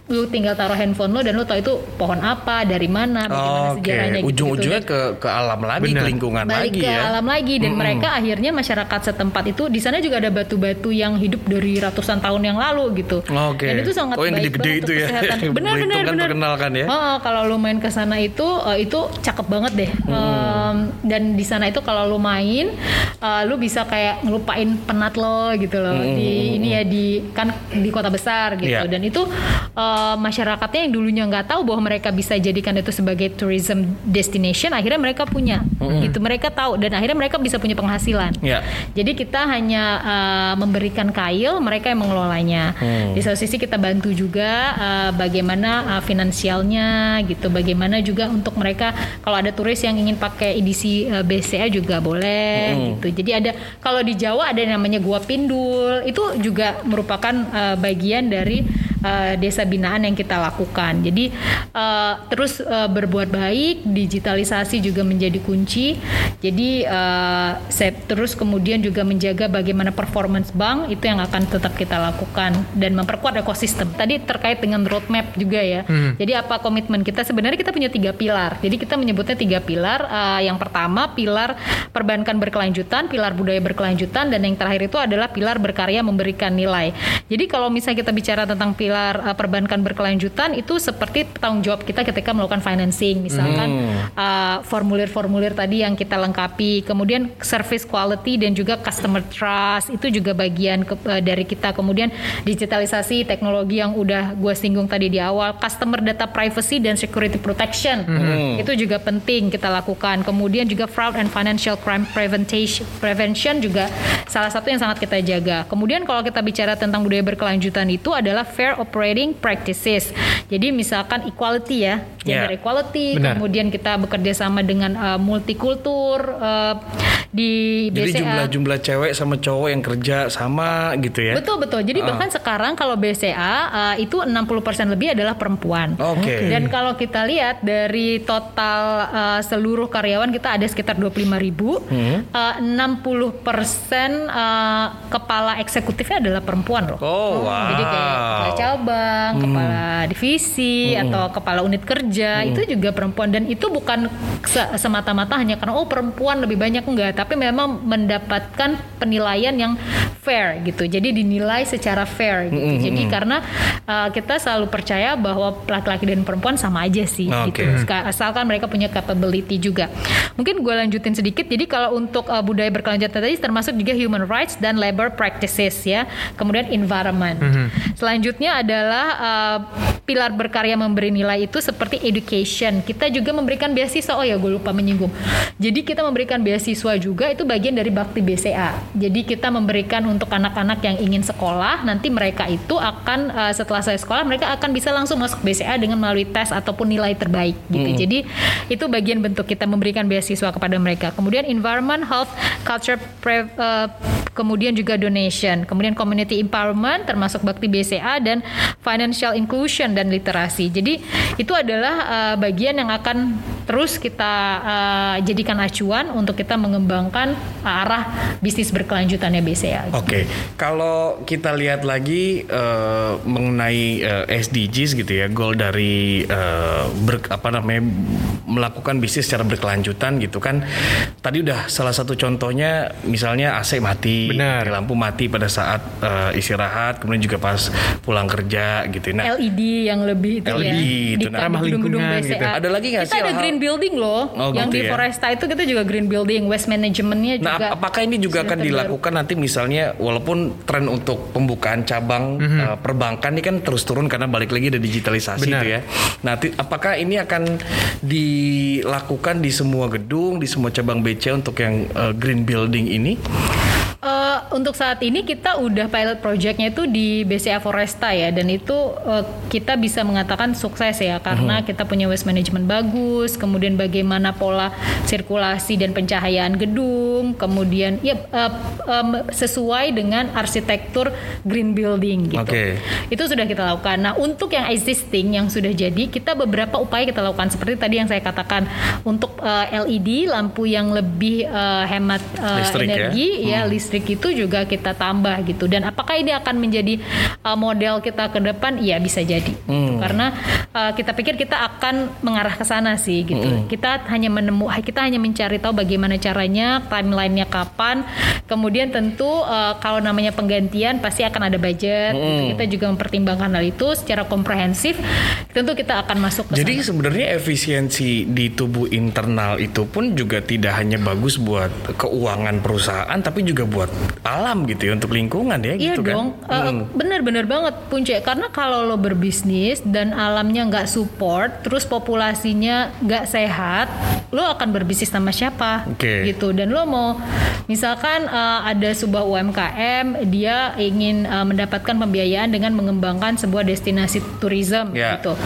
lu tinggal taruh handphone lo dan lo tahu itu pohon apa dari mana bagaimana Oke, sejarahnya gitu, ujung-ujungnya ke ke alam lagi, Bener. ke lingkungan balik lagi ke ya. alam lagi dan mereka akhirnya masyarakat setempat itu di sana juga ada batu-batu yang hidup dari ratusan tahun yang lalu gitu. Oke. Dan itu sangat Oh, yang baik banget itu untuk ya. kesehatan. Yang Benar kan ya. Oh, kalau lu main ke sana itu eh, itu cakep banget deh. Em, dan di sana itu kalau lu main eh, lu bisa kayak ngelupain penat lo gitu loh. Di ini ya di kan di kota besar gitu. Iya. Dan itu eh, masyarakatnya yang dulunya nggak tahu bahwa mereka bisa jadikan itu sebagai tourism destination akhirnya mereka punya. Gitu mereka tahu dan akhirnya mereka bisa punya penghasilan. Ya. jadi kita hanya uh, memberikan kail mereka yang mengelolanya. Di satu sisi kita bantu juga uh, bagaimana uh, finansialnya gitu. Bagaimana juga untuk mereka kalau ada turis yang ingin pakai edisi uh, BCA juga boleh gitu. Jadi ada kalau di Jawa ada yang namanya gua pindul. Itu juga merupakan uh, bagian dari uh, desa binaan yang kita lakukan. Jadi uh, terus uh, berbuat baik, digitalisasi juga menjadi kunci. Jadi uh, saya terus kemudian juga menjaga bagaimana performance bank itu yang akan tetap kita lakukan dan memperkuat ekosistem. Tadi terkait dengan roadmap juga ya. Jadi apa komitmen kita? Sebenarnya kita punya tiga pilar. Jadi kita menyebutnya tiga pilar. Uh, yang pertama pilar perbankan berkelanjutan, pilar budaya berkelanjutan, dan yang terakhir itu adalah pilar berkarya memberikan nilai. Jadi kalau misalnya kita bicara tentang pilar uh, perbankan berkelanjutan itu seperti tanggung jawab kita ketika melakukan financing, misalkan uh, formulir-formulir tadi yang kita lengkapi, kemudian service quality dan juga customer trust itu juga bagian ke- uh, dari kita. Kemudian digitalisasi teknologi yang udah gue singgung tadi di awal, customer data privacy dan security protection itu juga penting kita lakukan. Kemudian juga fraud and financial crime prevention prevention juga salah satu yang sangat kita jaga. Kemudian kalau kita bicara tentang budaya berkelanjutan itu adalah fair operating practices. Jadi misalkan equality ya, gender Yeah. equality, Benar. kemudian kita bekerja sama dengan uh, multikultur, uh, di BCA. Jadi jumlah-jumlah cewek sama cowok yang kerja sama gitu ya. Betul betul. Jadi bahkan sekarang kalau BCA uh, itu 60% lebih adalah perempuan. Oke. Dan kalau kita lihat dari total uh, seluruh karyawan kita ada sekitar 25 ribu, Hmm. uh, 60 persen uh, kepala eksekutifnya adalah perempuan loh. Oh, wow. Jadi kayak cabang, kepala divisi atau kepala unit kerja itu juga perempuan dan itu bukan se- semata-mata hanya karena oh perempuan lebih banyak enggak, tapi memang mendapatkan penilaian yang fair gitu. Jadi dinilai secara fair gitu. Jadi karena uh, kita selalu percaya bahwa laki-laki dan perempuan sama aja sih Oke. gitu. Asalkan mereka punya capability juga. Mungkin gue lanjutin sedikit. Jadi kalau untuk uh, budaya berkelanjutan tadi termasuk juga human rights dan labor practices ya. Kemudian environment. Selanjutnya adalah uh, pilar berkarya memberi nilai itu seperti education. Kita juga memberikan beasiswa. Oh ya gue lupa menyinggung. Jadi kita memberikan beasiswa juga itu bagian dari bakti BCA. Jadi kita memberikan untuk anak-anak yang ingin sekolah. Nanti mereka itu akan uh, setelah saya sekolah mereka akan bisa langsung masuk BCA dengan melalui tes ataupun nilai terbaik gitu. Jadi itu bagian bentuk kita memberikan beasiswa kepada mereka. Kemudian environment, health, culture, pre- uh, kemudian juga donation, kemudian community empowerment termasuk bakti BCA dan financial inclusion dan literasi. Jadi itu adalah uh, bagian yang akan terus kita uh, jadikan acuan untuk kita mengembangkan arah bisnis berkelanjutannya BCA. Oke, kalau kita lihat lagi eh, mengenai eh, SDGs gitu ya, goal dari eh, ber- apa namanya melakukan bisnis secara berkelanjutan gitu kan. Tadi udah salah satu contohnya misalnya AC mati, Benar. lampu mati pada saat eh, istirahat, kemudian juga pas pulang kerja gitu. Nah, LED yang lebih itu LED ya itu, di, nah. Ramah gedung-gedung lingkungan gitu. Ada lagi nggak kita sih ada hal-hal- green building loh, Oh, yang gitu di ya. Foresta itu kita juga green building, waste managementnya juga. Nah, ap- apakah ini juga akan terbaru. dilakukan nanti misalnya walaupun tren untuk pembukaan cabang Mhm. eh, perbankan ini kan terus turun karena balik lagi ada digitalisasi Benar. itu ya. Nah, apakah ini akan dilakukan di semua gedung, di semua cabang BCA untuk yang eh, green building ini? Eh, untuk saat ini kita udah pilot projectnya itu di BCA Foresta ya dan itu eh, kita bisa mengatakan sukses ya karena kita punya waste management bagus, kemudian bagaimana pola sirkulasi dan pencahayaan gedung, kemudian ya eh, em, sesuai dengan arsitektur green building gitu. Oke. Itu sudah kita lakukan. Nah, untuk yang existing yang sudah jadi, kita beberapa upaya kita lakukan seperti tadi yang saya katakan untuk eh, LED lampu yang lebih eh, hemat eh, Listrik ya? energi ya, listrik itu juga kita tambah gitu. Dan apakah ini akan menjadi uh, model kita ke depan? Iya bisa jadi. gitu. Hmm. Karena uh, kita pikir kita akan mengarah ke sana sih gitu. Hmm. Kita hanya menemu kita hanya mencari tahu bagaimana caranya, timelinenya kapan. Kemudian tentu uh, kalau namanya penggantian pasti akan ada budget. Hmm. gitu. Kita juga mempertimbangkan hal itu secara komprehensif. Tentu kita akan masuk ke Jadi sebenarnya efisiensi di tubuh internal itu pun juga tidak hanya bagus buat keuangan perusahaan tapi juga buat alam gitu ya untuk lingkungan ya Iya gitu dong, kan. Eh, bener-bener banget Punce. Karena kalau lo berbisnis dan alamnya nggak support, terus populasinya nggak sehat, lo akan berbisnis sama siapa? Oke. Gitu. Dan lo mau, misalkan eh, ada sebuah UMKM, dia ingin eh, mendapatkan pembiayaan dengan mengembangkan sebuah destinasi tourism, Ya. gitu.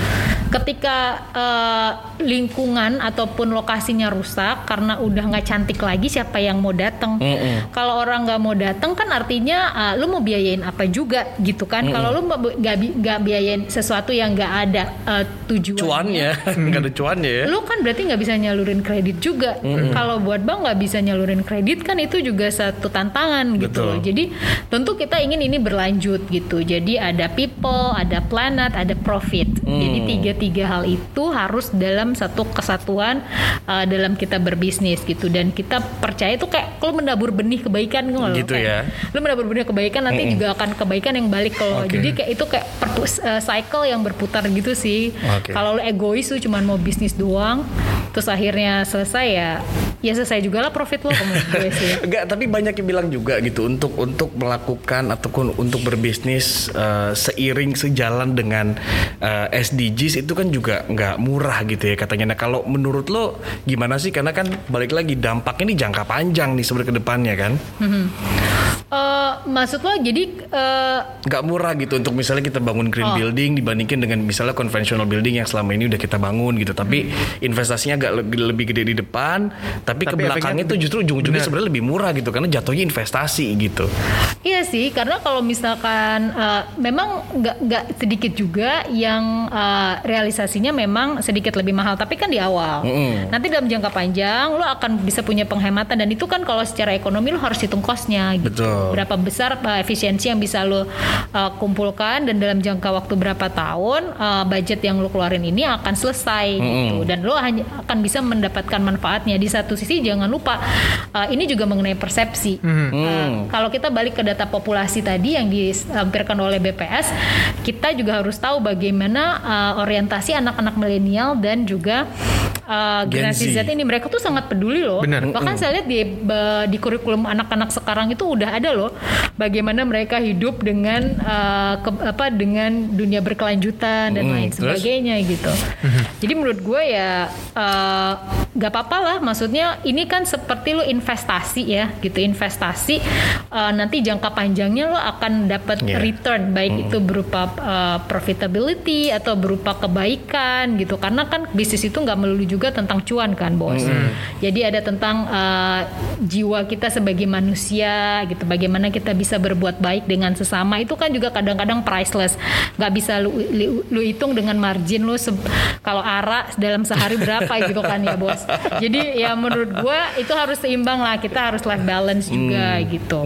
Ketika eh, lingkungan ataupun lokasinya rusak karena udah nggak cantik lagi, siapa yang mau datang? Mm-mm. Kalau orang nggak mau datang kan artinya uh, lu mau biayain apa juga gitu kan? Kalau lu mau bi- nggak nggak biayain sesuatu yang nggak ada uh, tujuannya, Cuannya nggak ada cuannya ya. lu kan berarti nggak bisa nyalurin kredit juga. Kalau buat bank nggak bisa nyalurin kredit kan itu juga satu tantangan gitu. Betul. loh. Jadi tentu kita ingin ini berlanjut gitu. Jadi ada people, ada planet, ada profit. Jadi tiga-tiga hal itu harus dalam satu kesatuan uh, dalam kita berbisnis gitu. Dan kita percaya itu kayak kalau mendabur benih kebaikan gitu loh. Gitu Kayak ya. Lu mendabur benih kebaikan nanti juga akan kebaikan yang balik ke lo. Oke. Jadi kayak itu kayak perpus- uh, cycle yang berputar gitu sih. Oke. Kalau lu egois lu cuma mau bisnis doang, terus akhirnya selesai ya, ya selesai juga lah profit lo menurut gue sih. Enggak, tapi banyak yang bilang juga gitu untuk untuk melakukan ataupun untuk berbisnis eh, seiring sejalan dengan eh, SDGs itu kan juga nggak murah gitu ya katanya. Nah kalau menurut lo gimana sih? Karena kan balik lagi dampak ini jangka panjang nih sebenarnya ke depannya kan. Eh, maksud lo jadi eh, Nggak murah gitu untuk misalnya kita bangun green Oh. building dibandingkan dengan misalnya konvensional building yang selama ini udah kita bangun gitu. Tapi investasinya agak lebih, lebih gede di depan, tapi, ke Tapi belakangnya efeknya itu justru ujung-ujungnya benar. sebenarnya lebih murah gitu karena jatuhnya investasi gitu. Iya sih, karena kalau misalkan uh, memang nggak nggak sedikit juga yang uh, realisasinya memang sedikit lebih mahal, tapi kan di awal. Nanti dalam jangka panjang lo akan bisa punya penghematan dan itu kan kalau secara ekonomi lo harus hitung kosnya gitu. Betul. Berapa besar uh, efisiensi yang bisa lo uh, kumpulkan dan dalam jangka waktu berapa tahun uh, budget yang lo keluarin ini akan selesai gitu. Dan lo hanya akan bisa mendapatkan manfaatnya. Di satu sisi jangan lupa uh, ini juga mengenai persepsi. Uh, kalau kita balik ke data populasi tadi yang dilampirkan oleh BPS, kita juga harus tahu bagaimana uh, orientasi anak-anak milenial dan juga uh, Gen generasi Z. Ini mereka tuh sangat peduli loh. Benar. Bahkan saya lihat di di kurikulum anak-anak sekarang itu udah ada loh bagaimana mereka hidup dengan uh, ke- apa dengan dunia berkelanjutan dan Mm, lain terus? sebagainya gitu. Jadi menurut gue ya uh, nggak apa-apa lah. Maksudnya ini kan seperti lo investasi ya gitu investasi uh, nanti jangka panjangnya lo akan dapat Iya. return baik itu berupa uh, profitability atau berupa kebaikan gitu. Karena kan bisnis itu nggak melulu juga tentang cuan kan bos. Jadi ada tentang uh, jiwa kita sebagai manusia gitu. Bagaimana kita bisa berbuat baik dengan sesama itu kan juga kadang-kadang priceless. Nggak bisa lu, lu, lu hitung dengan margin lu se- kalau ara dalam sehari berapa gitu kan ya bos. Jadi ya menurut gua itu harus seimbang lah. Kita harus life balance juga gitu.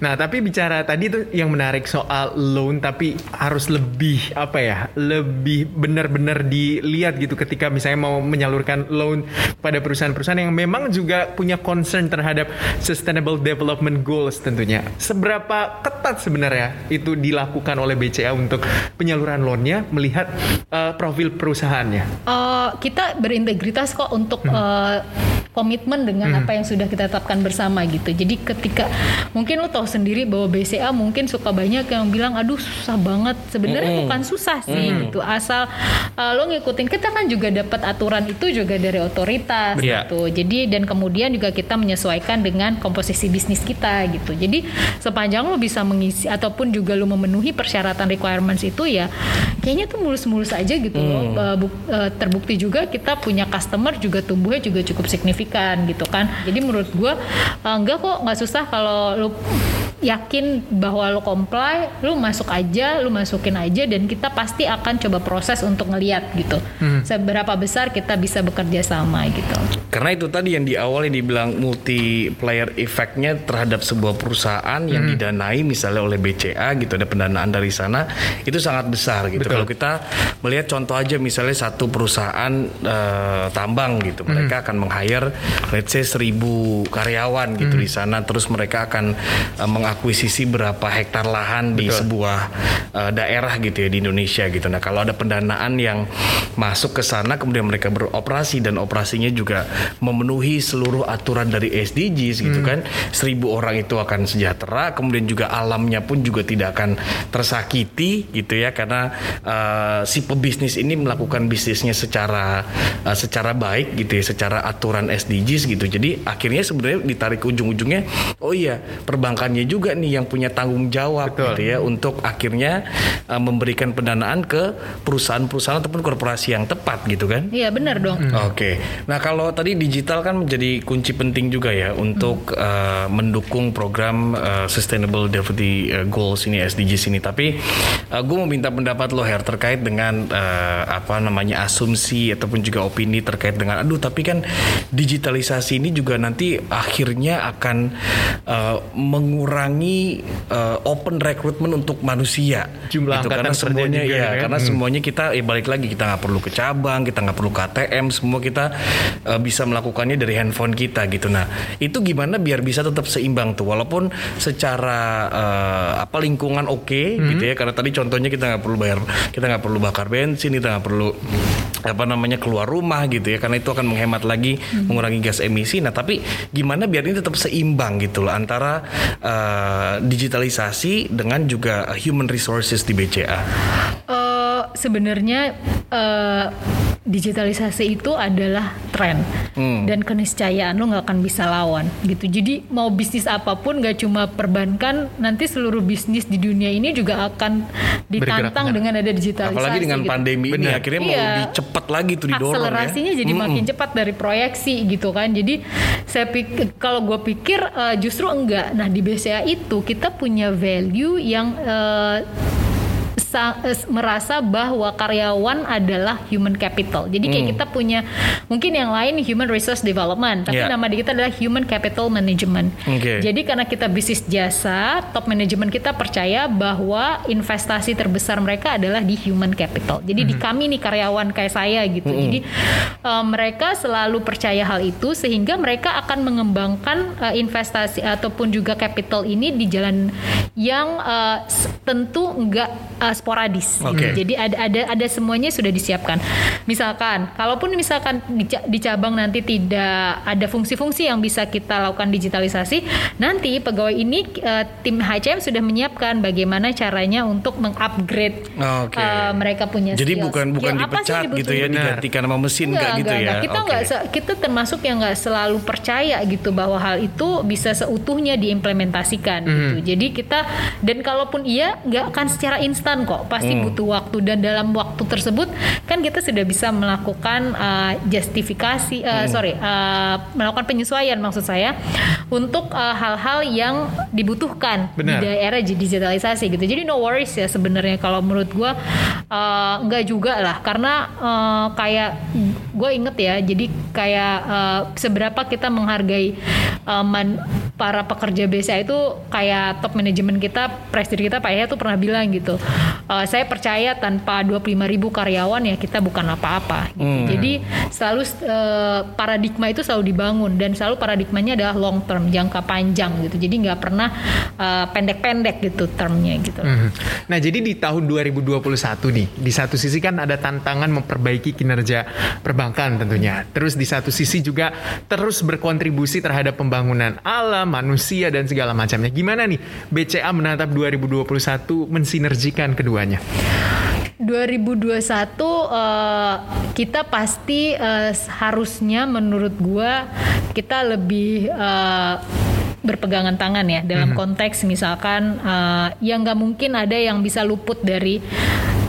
Nah, tapi bicara tadi tuh yang menarik soal loan tapi harus lebih apa ya? Lebih benar-benar dilihat gitu ketika misalnya mau menyalurkan loan pada perusahaan-perusahaan yang memang juga punya concern terhadap sustainable development goals tentunya. Seberapa ketat sebenarnya itu dilakukan oleh BCA untuk penyaluran loannya melihat eh, profil perusahaannya? Eh, kita berintegritas kok untuk eh, komitmen dengan apa yang sudah kita tetapkan bersama gitu. Jadi ketika mungkin lo tahu sendiri bahwa BCA mungkin suka banyak yang bilang aduh susah banget. Sebenarnya bukan susah sih gitu. Asal eh, lo ngikutin kita kan juga dapat aturan itu juga dari otoritas Iya. gitu. Jadi dan kemudian juga kita menyesuaikan dengan komposisi bisnis kita gitu. Jadi sepanjang lo bisa mengisi ataupun juga lo memenuhi persyaratan requirements itu ya kayaknya tuh mulus-mulus aja gitu loh. Eh, buk- eh, terbukti juga kita punya customer juga tumbuhnya juga cukup signifikan gitu kan. Jadi menurut gua eh, enggak kok nggak susah kalau lo yakin bahwa lo comply, lo masuk aja, lo masukin aja dan kita pasti akan coba proses untuk ngeliat gitu. Seberapa besar kita bisa bekerja sama gitu. Karena itu tadi yang di awal yang dibilang multiplier effect-nya terhadap sebuah perusahaan yang Hmm. didanai misalnya oleh BCA gitu ada pendanaan dari sana itu sangat besar gitu. Betul. Kalau kita melihat contoh aja misalnya satu perusahaan eh, tambang gitu, Hmm. mereka akan meng-hire let's say 1000 karyawan gitu Hmm. di sana terus mereka akan eh, mengakuisisi berapa hektar lahan di Betul. sebuah eh, daerah gitu ya di Indonesia gitu. Nah, kalau ada pendanaan yang masuk ke sana kemudian mereka beroperasi dan operasinya juga memenuhi seluruh aturan dari SDGs gitu kan. Seribu orang itu akan sejahtera, kemudian juga alamnya pun juga tidak akan tersakiti gitu ya karena eh, si pebisnis ini melakukan bisnisnya secara eh, secara baik gitu ya, secara aturan SDGs gitu. Jadi akhirnya sebenarnya ditarik ke ujung-ujungnya, oh iya perbankannya juga nih yang punya tanggung jawab Betul. gitu ya untuk akhirnya uh, memberikan pendanaan ke perusahaan-perusahaan ataupun korporasi yang tepat gitu kan. Iya benar dong. Oke, nah kalau tadi digital kan menjadi kunci penting juga ya untuk uh, mendukung program uh, Sustainable Development uh, Goals ini SDGs ini. Tapi gue mau minta pendapat lo Her terkait dengan uh, apa namanya asumsi ataupun juga opini terkait dengan aduh tapi kan digitalisasi ini juga nanti akhirnya akan uh, mengurangi uh, open recruitment untuk manusia. Jumlah Gitu, karena semuanya juga ya, kan? karena Hmm. semuanya kita ya balik lagi kita nggak perlu ke cabang, kita nggak perlu ke ATM, semua kita uh, bisa melakukannya dari handphone kita gitu. Nah, itu gimana biar bisa tetap seimbang tuh, walaupun secara uh, apa lingkungan oke gitu ya, karena tadi contohnya kita nggak perlu bayar, kita nggak perlu bakar bensin, kita nggak perlu apa namanya keluar rumah gitu ya, karena itu akan menghemat lagi, mengurangi gas emisi. Nah, tapi gimana biar ini tetap seimbang gitu loh antara uh, digitalisasi dengan juga human resources di BCA. Eh, sebenarnya eh, digitalisasi itu adalah tren Hmm. dan keniscayaan lo nggak akan bisa lawan gitu. Jadi mau bisnis apa pun nggak cuma perbankan, nanti seluruh bisnis di dunia ini juga akan ditantang Bergerak dengan ada digitalisasi. Apalagi dengan gitu. pandemi ini Benar. akhirnya mau Iya. dicepat lagi tuh didorong akselerasinya ya. jadi Mm-mm. makin cepat dari proyeksi gitu kan jadi saya pikir kalau gue pikir eh, justru enggak nah di BCA itu kita punya value yang eh, merasa bahwa karyawan adalah human capital. Jadi kayak kita punya mungkin yang lain human resource development, tapi Yeah. nama di kita adalah human capital management. Oke. Jadi karena kita bisnis jasa, top manajemen kita percaya bahwa investasi terbesar mereka adalah di human capital. Jadi di kami nih karyawan kayak saya gitu. Jadi eh, mereka selalu percaya hal itu sehingga mereka akan mengembangkan eh, investasi ataupun juga capital ini di jalan yang eh, s- tentu enggak eh, sporadis. gitu. Oke. Jadi ada ada ada semuanya sudah disiapkan. Misalkan, kalaupun misalkan di, di cabang nanti tidak ada fungsi-fungsi yang bisa kita lakukan digitalisasi, nanti pegawai ini eh, tim HCM sudah menyiapkan bagaimana caranya untuk mengupgrade Oke. eh, mereka punya Jadi skills. bukan bukan sih dipecat gitu ya, digantikan sama mesin enggak gitu ya. Kita Oke. nggak se- kita termasuk yang nggak selalu percaya gitu bahwa hal itu bisa seutuhnya diimplementasikan Hmm. gitu. Jadi kita dan kalaupun iya nggak akan secara instan kok, pasti Hmm. butuh waktu dan dalam waktu tersebut kan kita sudah bisa melakukan uh, justifikasi, uh, Hmm. sorry, uh, melakukan penyesuaian maksud saya untuk uh, hal-hal yang dibutuhkan Benar. di daerah digitalisasi gitu. Jadi no worries ya sebenarnya kalau menurut gua uh, enggak juga lah karena uh, kayak gue inget ya jadi kayak uh, seberapa kita menghargai uh, man- para pekerja BCA itu kayak top manajemen kita presiden kita Pak Yahya tuh pernah bilang gitu uh, saya percaya tanpa 25 ribu karyawan ya kita bukan apa-apa gitu. jadi selalu uh, paradigma itu selalu dibangun dan selalu paradigmanya adalah long term jangka panjang gitu jadi nggak pernah uh, pendek-pendek gitu termnya gitu Mhm. Nah, jadi di tahun 2021 nih, di satu sisi kan ada tantangan memperbaiki kinerja perbankan tentunya. Terus di satu sisi juga terus berkontribusi terhadap pembangunan alam, manusia dan segala macamnya. Gimana nih BCA menatap 2021 mensinergikan keduanya? 2021 eh, kita pasti eh, harusnya menurut gua kita lebih eh, berpegangan tangan ya dalam konteks misalkan eh, yang nggak mungkin ada yang bisa luput dari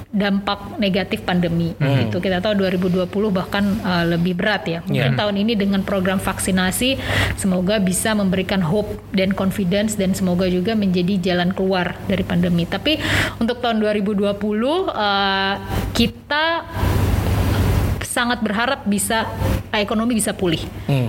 dampak negatif pandemi. Gitu. Kita tahu 2020 bahkan eh, lebih berat ya. Mungkin Yeah. tahun ini dengan program vaksinasi semoga bisa memberikan hope dan confidence dan semoga juga menjadi jalan keluar dari pandemi. Tapi untuk tahun 2020 eh, kita sangat berharap bisa ekonomi bisa pulih.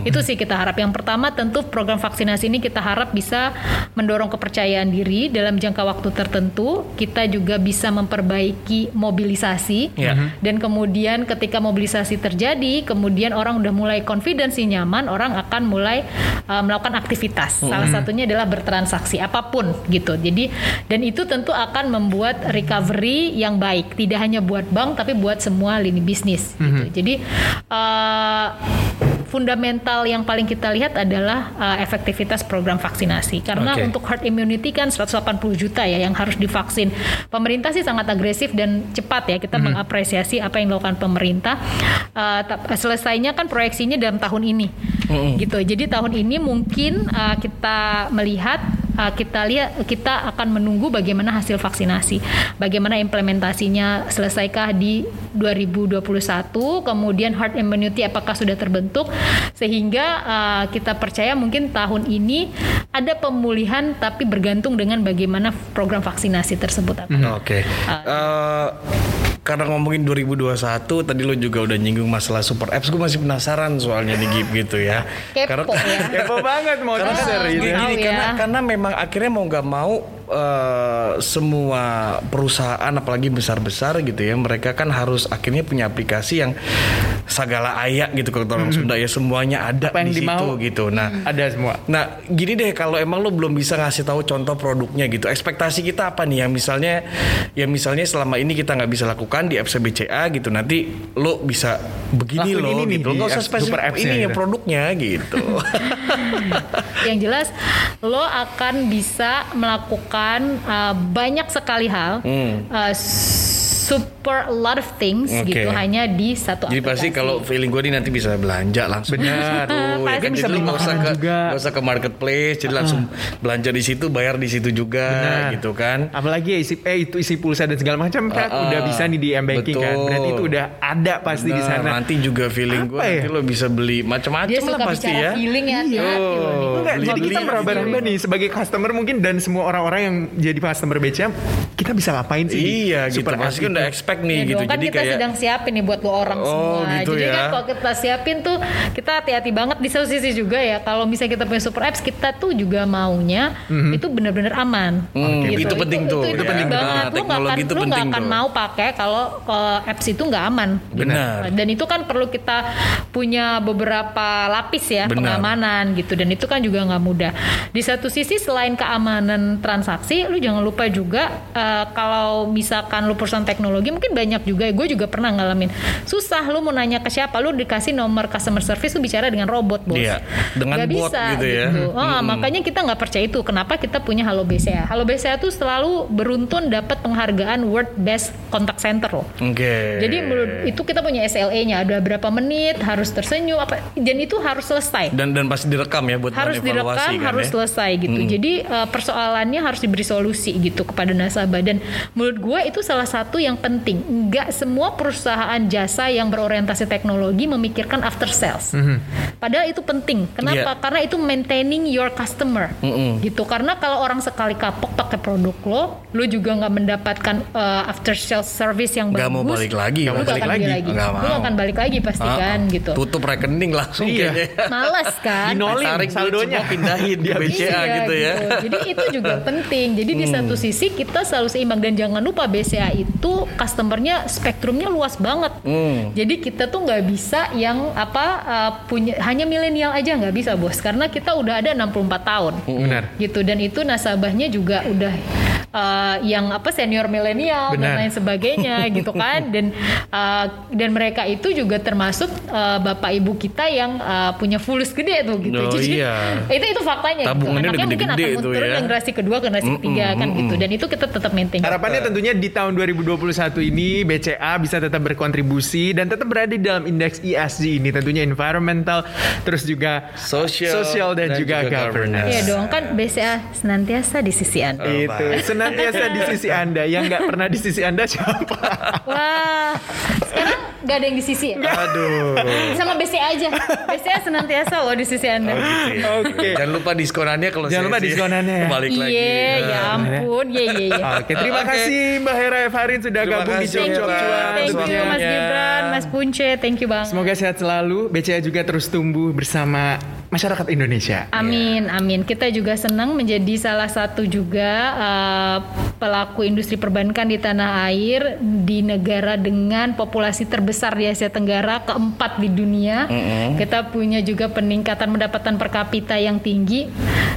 Itu sih kita harap. Yang pertama tentu program vaksinasi ini kita harap bisa mendorong kepercayaan diri dalam jangka waktu tertentu. Kita juga bisa memperbaiki mobilisasi Ya. dan kemudian ketika mobilisasi terjadi, kemudian orang udah mulai confidence nyaman, orang akan mulai uh, melakukan aktivitas. Salah satunya adalah bertransaksi apa pun gitu. Jadi dan itu tentu akan membuat recovery yang baik, tidak hanya buat bank tapi buat semua lini bisnis gitu. Jadi uh, fundamental yang paling kita lihat adalah uh, efektivitas program vaksinasi karena Oke. untuk herd immunity kan 180 juta ya yang harus divaksin. Pemerintah sih sangat agresif dan cepat ya kita mengapresiasi apa yang dilakukan pemerintah. Uh, selesainya kan proyeksinya dalam tahun ini, gitu. Jadi tahun ini mungkin uh, kita melihat uh, kita lihat kita akan menunggu bagaimana hasil vaksinasi, bagaimana implementasinya selesaikah di 2021, kemudian herd immunity apakah sudah terbentuk sehingga uh, kita percaya mungkin tahun ini ada pemulihan tapi bergantung dengan bagaimana program vaksinasi tersebut. Oke. Eh, karena ngomongin 2021 tadi lo juga udah nyinggung masalah super apps gue masih penasaran soalnya nih Gip gitu ya. Kepo ya. Kepo banget mau karena gini, tahu gini, ya. karena karena memang akhirnya mau nggak mau eh, semua perusahaan apalagi besar-besar gitu ya mereka kan harus akhirnya punya aplikasi yang segala ayak gitu kalau orang Sunda ya semuanya ada Apa yang di situ dimau. gitu. Nah, Ada semua. Nah, gini deh kalau emang lo belum bisa ngasih tahu contoh produknya gitu, ekspektasi kita apa nih? Yang misalnya, ya misalnya selama ini kita nggak bisa lakukan di apps BCA gitu, nanti lo bisa begini Lakuin loh ini nih gitu. Nggak usah spesifik ini yang gitu. produknya gitu. yang jelas lo akan bisa melakukan uh, banyak sekali hal Hmm. uh, super a lot of things Oke. gitu hanya di satu Jadi pasti aplikasi. kalau feeling gue nih nanti bisa belanja langsung. Benar. Tuh, ya Pasti kan bisa jadi beli nggak usah makanan ke juga. nggak usah ke marketplace, jadi langsung belanja di situ, bayar di situ juga, Benar. gitu kan. Apalagi ya isi eh itu isi pulsa dan segala macam kan ah. udah bisa nih di M-banking kan. Betul. Berarti itu udah ada pasti di Benar, sana. Nanti juga feeling gue ya? nanti lo bisa beli macam-macam lah suka pasti ya. feeling ya nih. Enggak, beli- jadi kita beli- meraba-raba nih sebagai customer mungkin dan semua orang-orang yang jadi customer BCA kita bisa ngapain sih? di Iya gitu, super pasti kan udah itu? expect nih Ya gitu. dong, kan Jadi kita kayak sedang siapin nih buat lo orang Oh, semua. gitu Jadi ya. kan kalau kita siapin tuh kita hati-hati banget di satu sisi juga ya. Kalau misalnya kita punya super apps, kita tuh juga maunya itu benar-benar aman. Hmm, Gitu. itu penting tuh, Itu, ya. penting Nah, banget. Lu nggak akan, itu lu nggak penting akan tuh. mau pakai kalau apps itu nggak aman. Benar. Dan itu kan perlu kita punya beberapa lapis ya Benar. pengamanan gitu. Dan itu kan juga nggak mudah. Di satu sisi selain keamanan transaksi, lu jangan lupa juga uh, kalau misalkan lu perusahaan teknologi mungkin banyak juga. Gue juga pernah ngalamin susah. Lu mau nanya ke siapa? Lu dikasih nomor customer service lu bicara dengan robot bos. Iya, dengan Nggak bot bisa, gitu ya. Oh, Makanya kita nggak percaya itu. Kenapa kita punya Halo BCA? Halo BCA tuh selalu beruntun dapat penghargaan World Best Contact Center loh. Oke. Jadi menurut itu kita punya SLA-nya ada berapa menit harus tersenyum apa dan itu harus selesai. dan dan pasti direkam ya buat harus direkam, kan harus ya. selesai gitu. Jadi uh, persoalannya harus diberi solusi gitu kepada nasabah dan menurut gue itu salah satu yang penting. Enggak semua perusahaan jasa yang berorientasi teknologi memikirkan after sales. Padahal itu penting. Kenapa? Iya. Karena itu maintaining your customer. Mm-mm. Gitu. Karena kalau orang sekali kapok pakai produk lo, lo juga nggak mendapatkan uh, after sales service yang Nggak bagus. mau balik lagi, Lo nggak mau balik lagi. lagi. Lo mau. akan balik lagi pasti Ah, kan ah. gitu. Tutup rekening langsung Iya. kayaknya. Males kan? Dinolin Tarik saldonya. pindahin di BCA Iya, gitu ya. Jadi itu juga penting. Jadi di satu sisi kita selalu seimbang dan jangan lupa BCA itu customernya spektrumnya luas banget. Hmm. Jadi kita tuh nggak bisa yang apa uh, punya hanya milenial aja nggak bisa bos karena kita udah ada 64 tahun. Benar. Gitu dan itu nasabahnya juga udah uh, yang apa senior milenial dan lain sebagainya gitu kan dan uh, dan mereka itu juga termasuk uh, bapak ibu kita yang uh, punya fulus gede tuh gitu. Oh, iya. itu itu faktanya Tabungannya gitu. Anaknya mungkin akan tuh turun ya. generasi kedua, generasi ketiga kan gitu. Dan itu kita tetap maintain. Harapannya tentunya di tahun 2021 ini BCA bisa tetap berkontribusi dan tetap berada di dalam indeks ESG ini tentunya environmental terus juga Social social dan, dan juga, juga governance. Iya dong kan BCA senantiasa di sisi Anda. Itu senantiasa di sisi Anda yang nggak pernah di sisi Anda siapa? Wah, sekarang nggak ada yang di sisi ya? Aduh. Sama BCA aja. BCA senantiasa loh di sisi Anda. Oke. Jangan lupa diskonannya kalau Jangan lupa diskonannya ya. Balik lagi. Iya, ya ampun. Iya, iya, iya. Oke, terima kasih Mbak Hera Evarin sudah Terima gabung di kasih, Thank you, Cuap. Cuap. thank you semuanya. Mas Gibran, Mas Punce, thank you banget. Semoga sehat selalu, BCA juga terus tumbuh bersama masyarakat Indonesia. Amin, amin. Kita juga senang menjadi salah satu juga uh, pelaku industri perbankan di tanah air di negara dengan populasi terbesar di Asia Tenggara, keempat di dunia. Kita punya juga peningkatan pendapatan per kapita yang tinggi.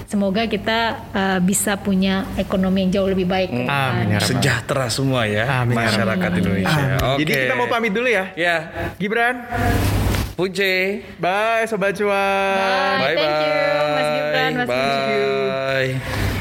Semoga kita uh, bisa punya ekonomi yang jauh lebih baik. depan. Amin ya. Sejahtera semua ya Amin, ya masyarakat. Indonesia. Amin. Oke. Jadi kita mau pamit dulu ya. Ya, Gibran, Punce. bye Sobat Cuan. Bye. Thank you, Mas Gibran, Mas Punce. Bye.